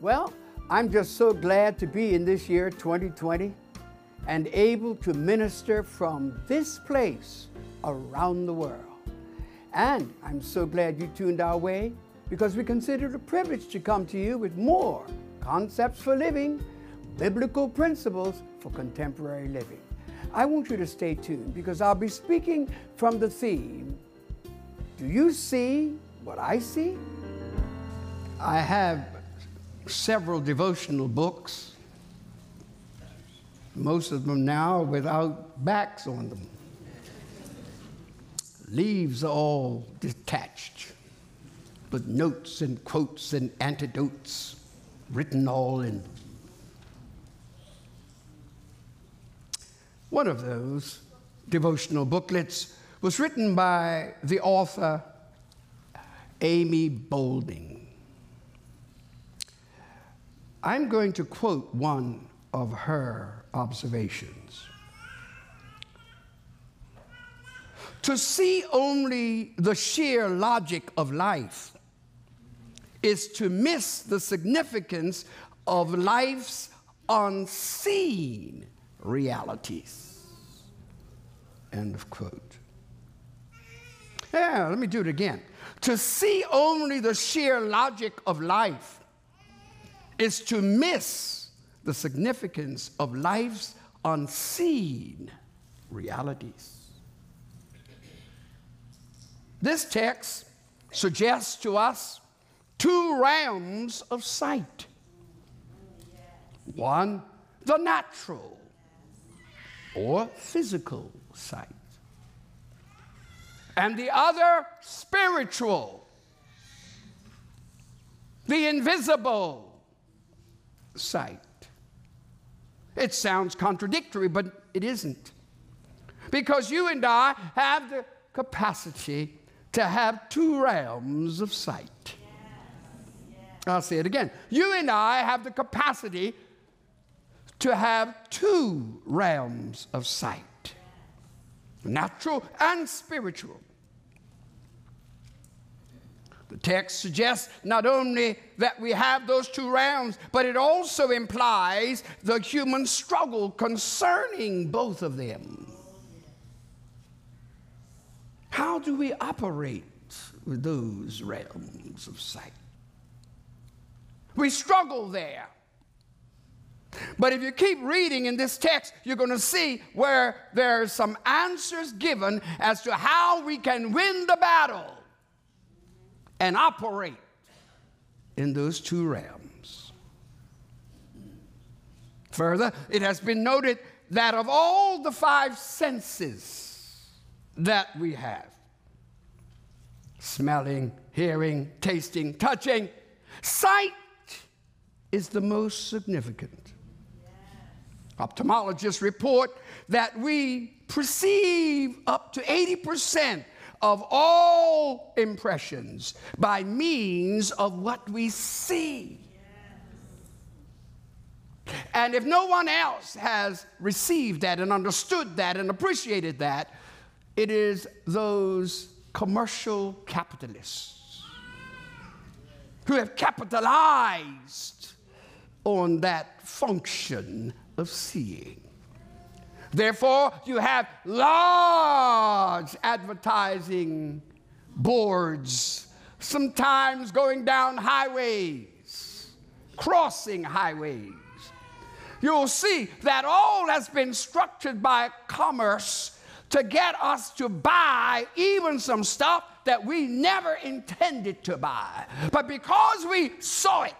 Well, I'm just so glad to be in this year 2020 and able to minister from this place around the world. And I'm so glad you tuned our way because we consider it a privilege to come to you with more concepts for living, biblical principles for contemporary living. I want you to stay tuned because I'll be speaking from the theme Do you see what I see? I have several devotional books, most of them now without backs on them. Leaves all detached, with notes and quotes and antidotes written all in. One of those devotional booklets was written by the author Amy Bolding. I'm going to quote one of her observations. To see only the sheer logic of life is to miss the significance of life's unseen realities. End of quote. Yeah, let me do it again. To see only the sheer logic of life is to miss the significance of life's unseen realities. This text suggests to us two realms of sight one, the natural or physical sight, and the other, spiritual, the invisible sight. It sounds contradictory, but it isn't. Because you and I have the capacity to have two realms of sight. I'll say it again. You and I have the capacity to have two realms of sight natural and spiritual. The text suggests not only that we have those two realms, but it also implies the human struggle concerning both of them. How do we operate with those realms of sight? We struggle there. But if you keep reading in this text, you're going to see where there are some answers given as to how we can win the battle and operate in those two realms. Further, it has been noted that of all the five senses that we have smelling, hearing, tasting, touching sight is the most significant. Ophthalmologists report that we perceive up to 80% of all impressions by means of what we see. And if no one else has received that and understood that and appreciated that, it is those commercial capitalists who have capitalized on that function of seeing. Therefore, you have large advertising boards, sometimes going down highways, crossing highways. You'll see that all has been structured by commerce to get us to buy even some stuff that we never intended to buy. But because we saw it,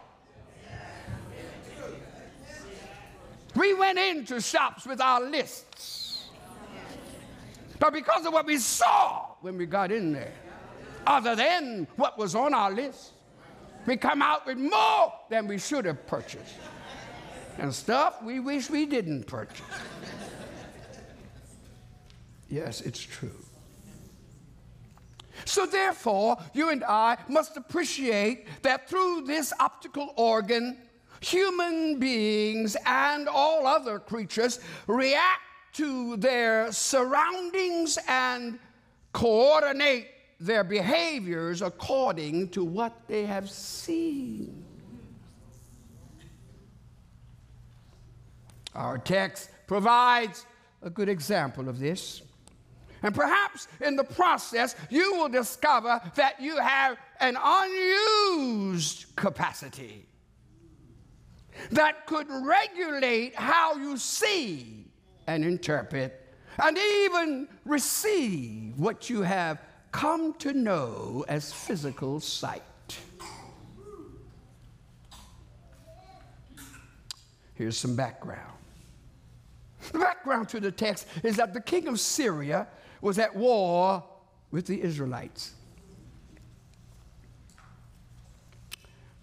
We went into shops with our lists. But because of what we saw when we got in there, other than what was on our list, we come out with more than we should have purchased. And stuff we wish we didn't purchase. Yes, it's true. So, therefore, you and I must appreciate that through this optical organ, human beings and all other creatures react to their surroundings and coordinate their behaviors according to what they have seen. Our text provides a good example of this. And perhaps in the process, you will discover that you have an unused capacity that could regulate how you see and interpret and even receive what you have come to know as physical sight. Here's some background. The background to the text is that the king of Syria was at war with the Israelites.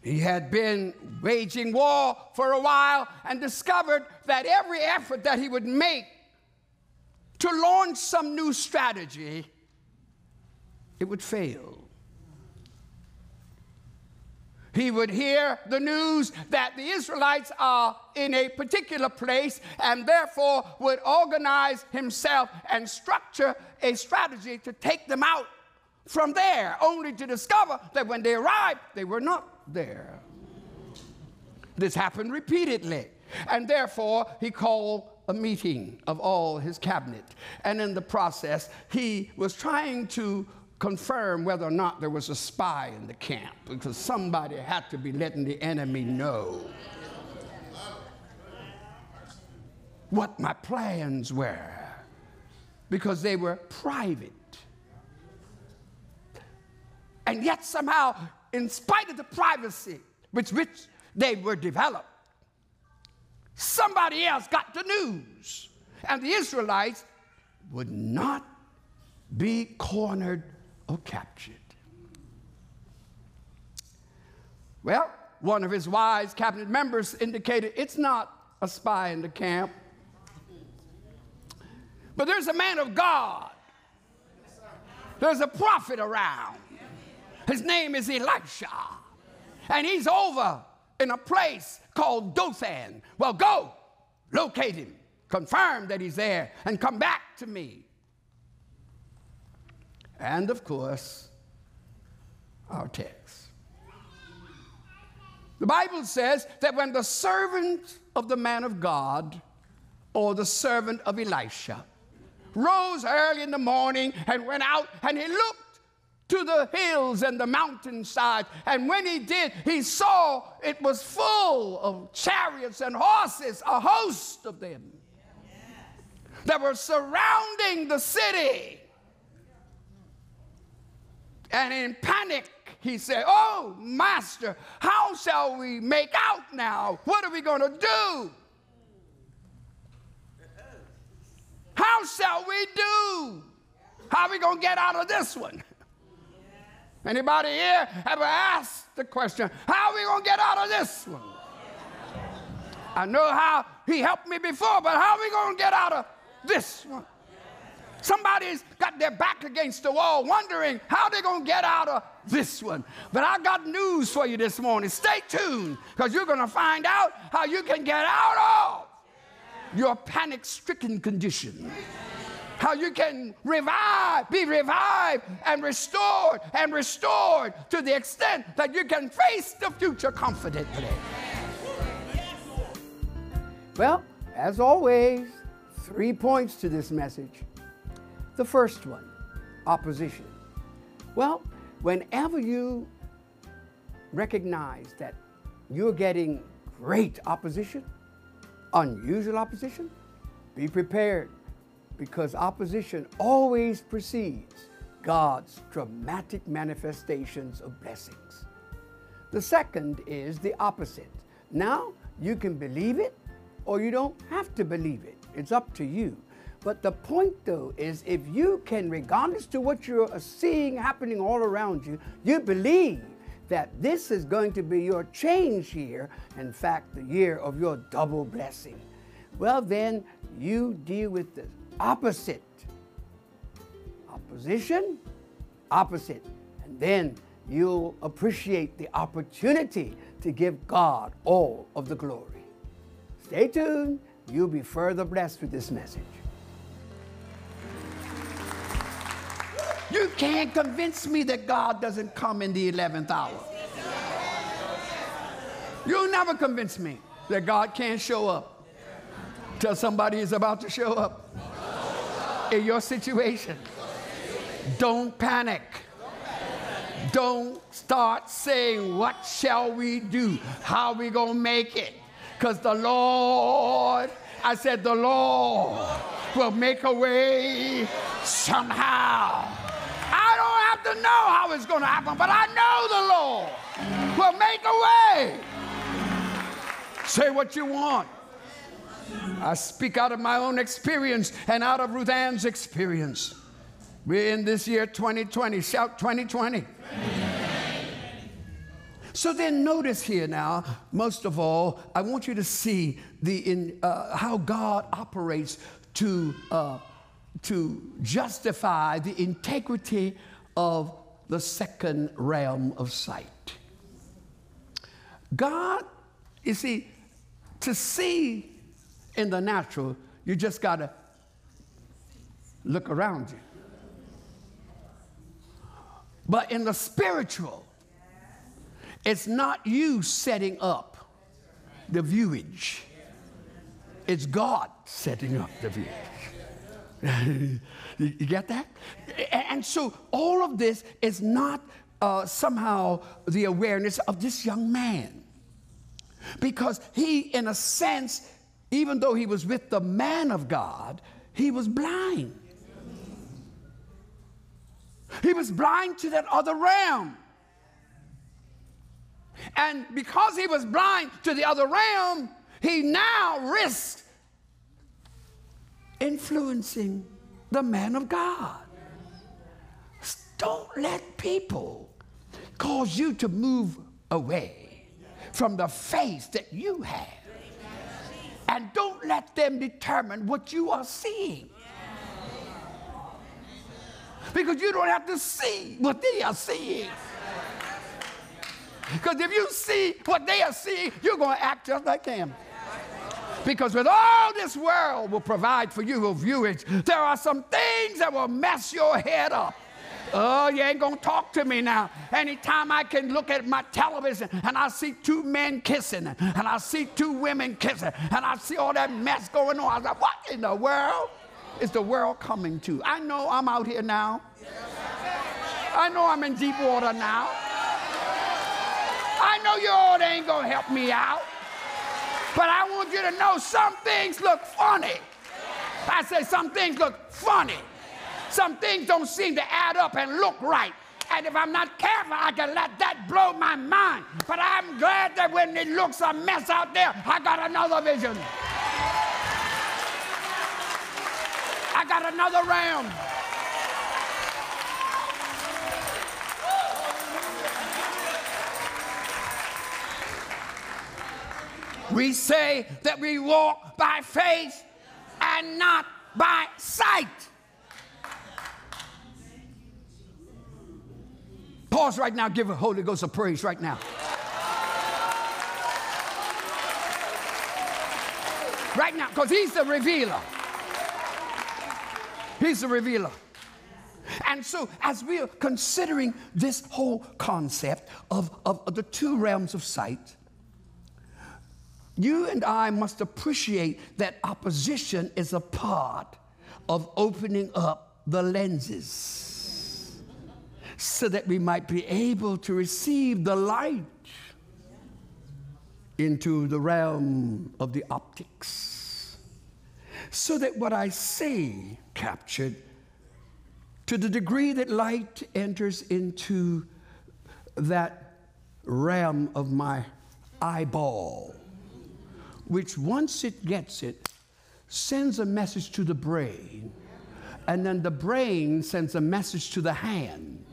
He had been waging war for a while and discovered that every effort that he would make to launch some new strategy, it would fail. He would hear the news that the Israelites are in a particular place and therefore would organize himself and structure a strategy to take them out from there, only to discover that when they arrived, they were not there. This happened repeatedly. And therefore, he called a meeting of all his cabinet. And in the process, he was trying to confirm whether or not there was a spy in the camp because somebody had to be letting the enemy know what my plans were because they were private. And yet, somehow, in spite of the privacy with which they were developed, somebody else got the news. And the Israelites would not be cornered or captured. Well, one of his wise cabinet members indicated it's not a spy in the camp, but there's a man of God, there's a prophet around. His name is Elisha. And he's over in a place called Dothan. Well, go, locate him, confirm that he's there, and come back to me. And of course, our text. The Bible says that when the servant of the man of God, or the servant of Elisha, rose early in the morning and went out and he looked to the hills and the mountainside. And when he did, he saw it was full of chariots and horses, a host of them that were surrounding the city. And in panic, he said, Oh, master, how shall we make out now? What are we going to do? How shall we do? How are we going to get out of this one? Anybody here ever asked the question, how are we going to get out of this one? I know how he helped me before, but how are we going to get out of this one? Somebody's got their back against the wall wondering how they're going to get out of this one. But I got news for you this morning. Stay tuned because you're going to find out how you can get out of your panic stricken condition how you can revive, be revived and restored and restored to the extent that you can face the future confidently. Well, as always, three points to this message. The first one opposition. Well, whenever you recognize that you're getting great opposition, unusual opposition, be prepared because opposition always precedes God's dramatic manifestations of blessings. The second is the opposite. Now, you can believe it or you don't have to believe it. It's up to you. But the point, though, is if you can, regardless to what you're seeing happening all around you, you believe that this is going to be your change year, in fact, the year of your double blessing. Well, then you deal with the opposite. Opposition, opposite. And then you'll appreciate the opportunity to give God all of the glory. Stay tuned. You'll be further blessed with this message. You can't convince me that God doesn't come in the 11th hour. You'll never convince me that God can't show up. Tell somebody is about to show up in your situation. Don't panic. Don't start saying, What shall we do? How we going to make it? Because the Lord, I said, the Lord will make a way somehow. I don't have to know how it's going to happen, but I know the Lord will make a way. Say what you want. I speak out of my own experience and out of Ruth Ann's experience. We're in this year 2020. Shout 2020. So then, notice here now, most of all, I want you to see the in, uh, how God operates to, uh, to justify the integrity of the second realm of sight. God, you see, to see in the natural, you just got to look around you. But in the spiritual, it's not you setting up the viewage, it's God setting up the viewage. you get that? And so all of this is not uh, somehow the awareness of this young man. Because he, in a sense, even though he was with the man of God, he was blind. He was blind to that other realm. And because he was blind to the other realm, he now risks influencing the man of God. Don't let people cause you to move away from the faith that you have. And don't let them determine what you are seeing. Because you don't have to see what they are seeing. Because if you see what they are seeing, you're going to act just like them. Because with all this world will provide for you of viewage, there are some things that will mess your head up. Oh, you ain't gonna talk to me now. Anytime I can look at my television and I see two men kissing, and I see two women kissing, and I see all that mess going on, I was like, what in the world is the world coming to? I know I'm out here now. I know I'm in deep water now. I know you all ain't gonna help me out. But I want you to know some things look funny. I say some things look funny. Some things don't seem to add up and look right. And if I'm not careful, I can let that blow my mind. But I'm glad that when it looks a mess out there, I got another vision. I got another realm. We say that we walk by faith and not by sight. Pause right now, give a Holy Ghost a praise right now. Right now, because He's the revealer. He's the revealer. And so, as we are considering this whole concept of, of, of the two realms of sight, you and I must appreciate that opposition is a part of opening up the lenses so that we might be able to receive the light into the realm of the optics. So that what I see captured, to the degree that light enters into that realm of my eyeball, which once it gets it, sends a message to the brain. And then the brain sends a message to the hand.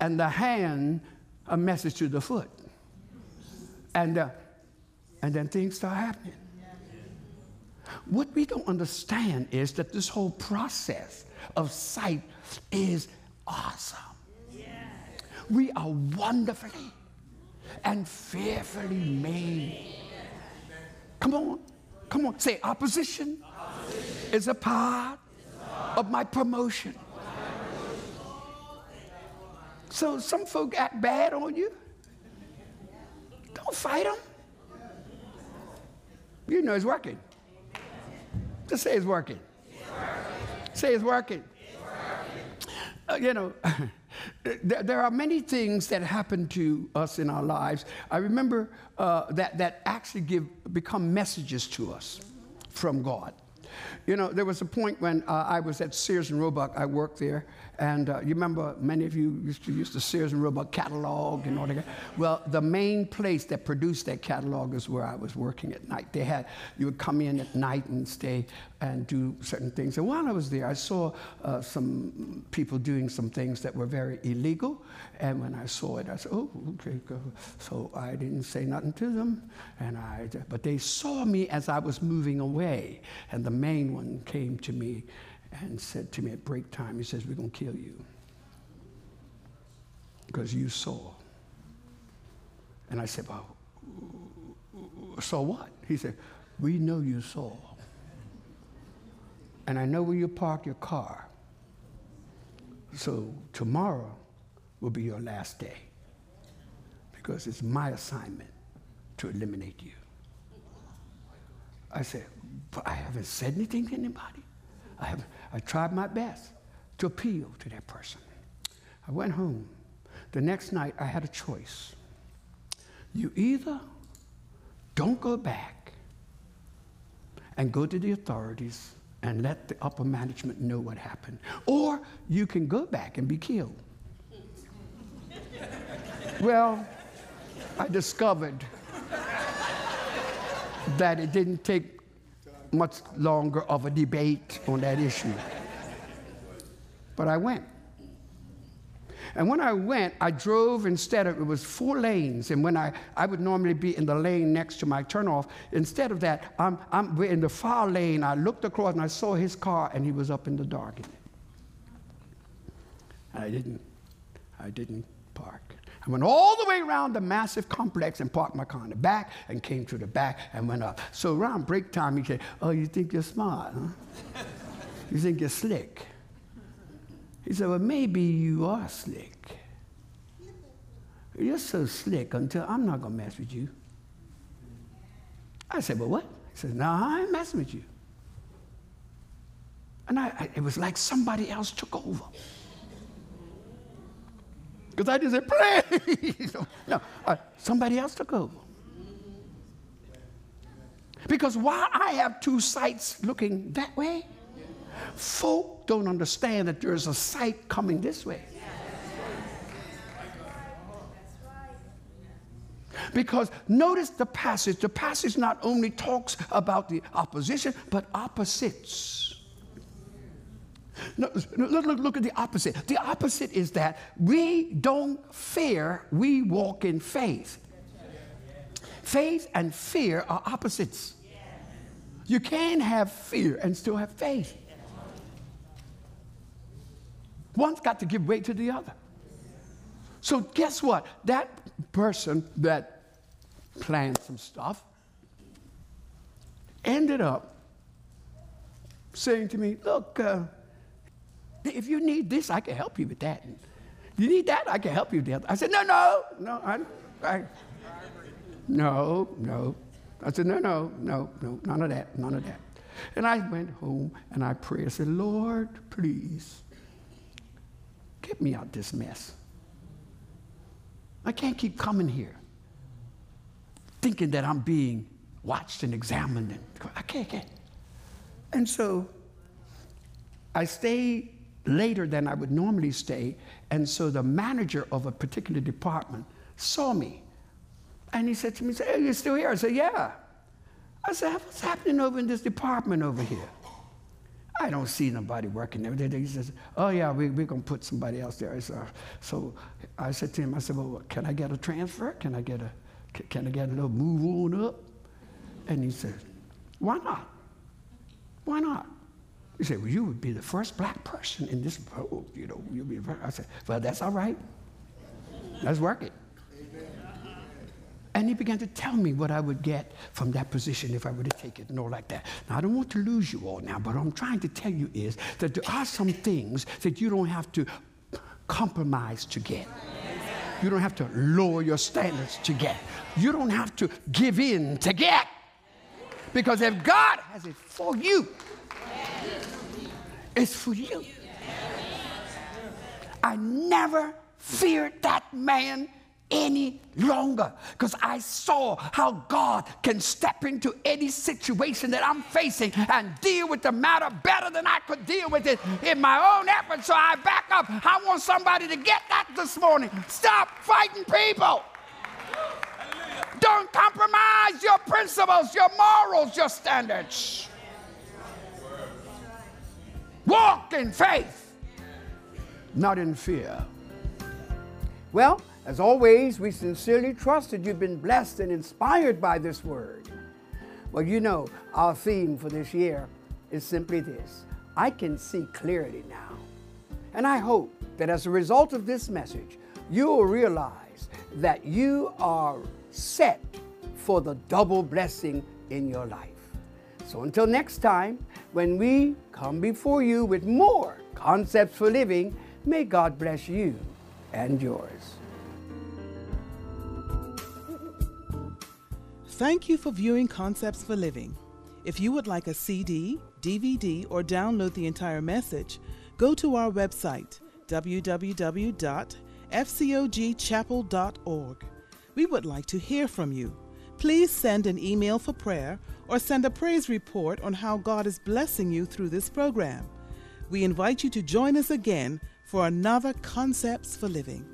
And the hand, a message to the foot. And, uh, and then things start happening. What we don't understand is that this whole process of sight is awesome. We are wonderfully and fearfully made. Come on. Come on. Say opposition, opposition. is a part, of my promotion. So some folk act bad on you. Don't fight them. You know it's working. Just say it's working. Say it's working. It's working. Uh, you know, there, there, are many things that happen to us in our lives. I remember uh, that, that actually give, become messages to us from God. You know, there was a point when uh, I was at Sears and Roebuck. I worked there, and uh, you remember many of you used to use the Sears and Roebuck catalog and all that. Well, the main place that produced that catalog is where I was working at night. They had you would come in at night and stay and do certain things. And while I was there, I saw uh, some people doing some things that were very illegal. And when I saw it, I said, "Oh, okay." Go. So I didn't say nothing to them, and I. But they saw me as I was moving away, and the main one came to me and said to me at break time, he says, We're going to kill you because you saw. And I said, Well, so what? He said, We know you saw. And I know where you park your car. So tomorrow will be your last day because it's my assignment to eliminate you. I said, But I haven't said anything to anybody. I, have, I tried my best to appeal to that person. I went home. The next night, I had a choice. You either don't go back and go to the authorities and let the upper management know what happened, or you can go back and be killed. well, I discovered that it didn't take much longer of a debate on that issue. But I went. And when I went, I drove instead of, it was four lanes. And when I, I would normally be in the lane next to my turnoff, instead of that, I'm, I'm in the far lane. I looked across and I saw his car and he was up in the dark. I didn't, I didn't park. I went all the way around the massive complex and parked my car in the back and came to the back and went up. So around break time, he said, Oh, you think you're smart, huh? you think you're slick. He said, Well, maybe you are slick. You're so slick until I'm not going to mess with you. I said, Well, what? He said, No, I ain't messing with you. And I, I, it was like somebody else took over. Because I just said, please. no, uh, somebody else took over. Because while I have two sights looking that way, folk don't understand that there's a sight coming this way. Because notice the passage. The passage not only talks about the opposition, but opposites. Look, look, look at the opposite. The opposite is that we don't fear, we walk in faith. Faith and fear are opposites. You can have fear and still have faith. One's got to give way to the other. So, guess what? That person that planned some stuff ended up saying to me, Look, uh, if you need this, I can help you with that. You need that, I can help you with that. I said, no, no, no, I, I, no, no. I said, no, no, no, no, none of that, none of that. And I went home and I prayed. I said, Lord, please, get me out this mess. I can't keep coming here thinking that I'm being watched and examined. And I can't, can't. And so I stayed later than I would normally stay. And so the manager of a particular department saw me. And he said to me, Hey, you're still here? I said, Yeah. I said, What's happening over in this department over here? I don't see nobody working there. He says, Oh, yeah, we, we're going to put somebody else there. So, so I said to him, I said, Well, can I get a transfer? Can I get a, can I get a little move on up? And he said, Why not? Why not? He said, Well, you would be the first black person in this, oh, you know, you'll be. I said, Well, that's all right. Let's work it. And he began to tell me what I would get from that position if I were to take it and all like that. Now, I don't want to lose you all now, but what I'm trying to tell you is that there are some things that you don't have to compromise to get. You don't have to lower your standards to get. You don't have to give in to get Because if God has it for you, it's for you. I never feared that man any longer because I saw how God can step into any situation that I'm facing and deal with the matter better than I could deal with it in my own effort. So I back up. I want somebody to get that this morning. Stop fighting people. Don't compromise your principles, your morals, your standards. Walk in faith, not in fear. Well, as always, we sincerely trust that you've been blessed and inspired by this word. Well, you know, our theme for this year is simply this I can see clearly now. And I hope that as a result of this message, you will realize that you are set for the double blessing in your life. So until next time, when we come before you with more concepts for living, may God bless you and yours. Thank you for viewing Concepts for Living. If you would like a CD, DVD, or download the entire message, go to our website, www.fcogchapel.org. We would like to hear from you. Please send an email for prayer or send a praise report on how God is blessing you through this program. We invite you to join us again for another Concepts for Living.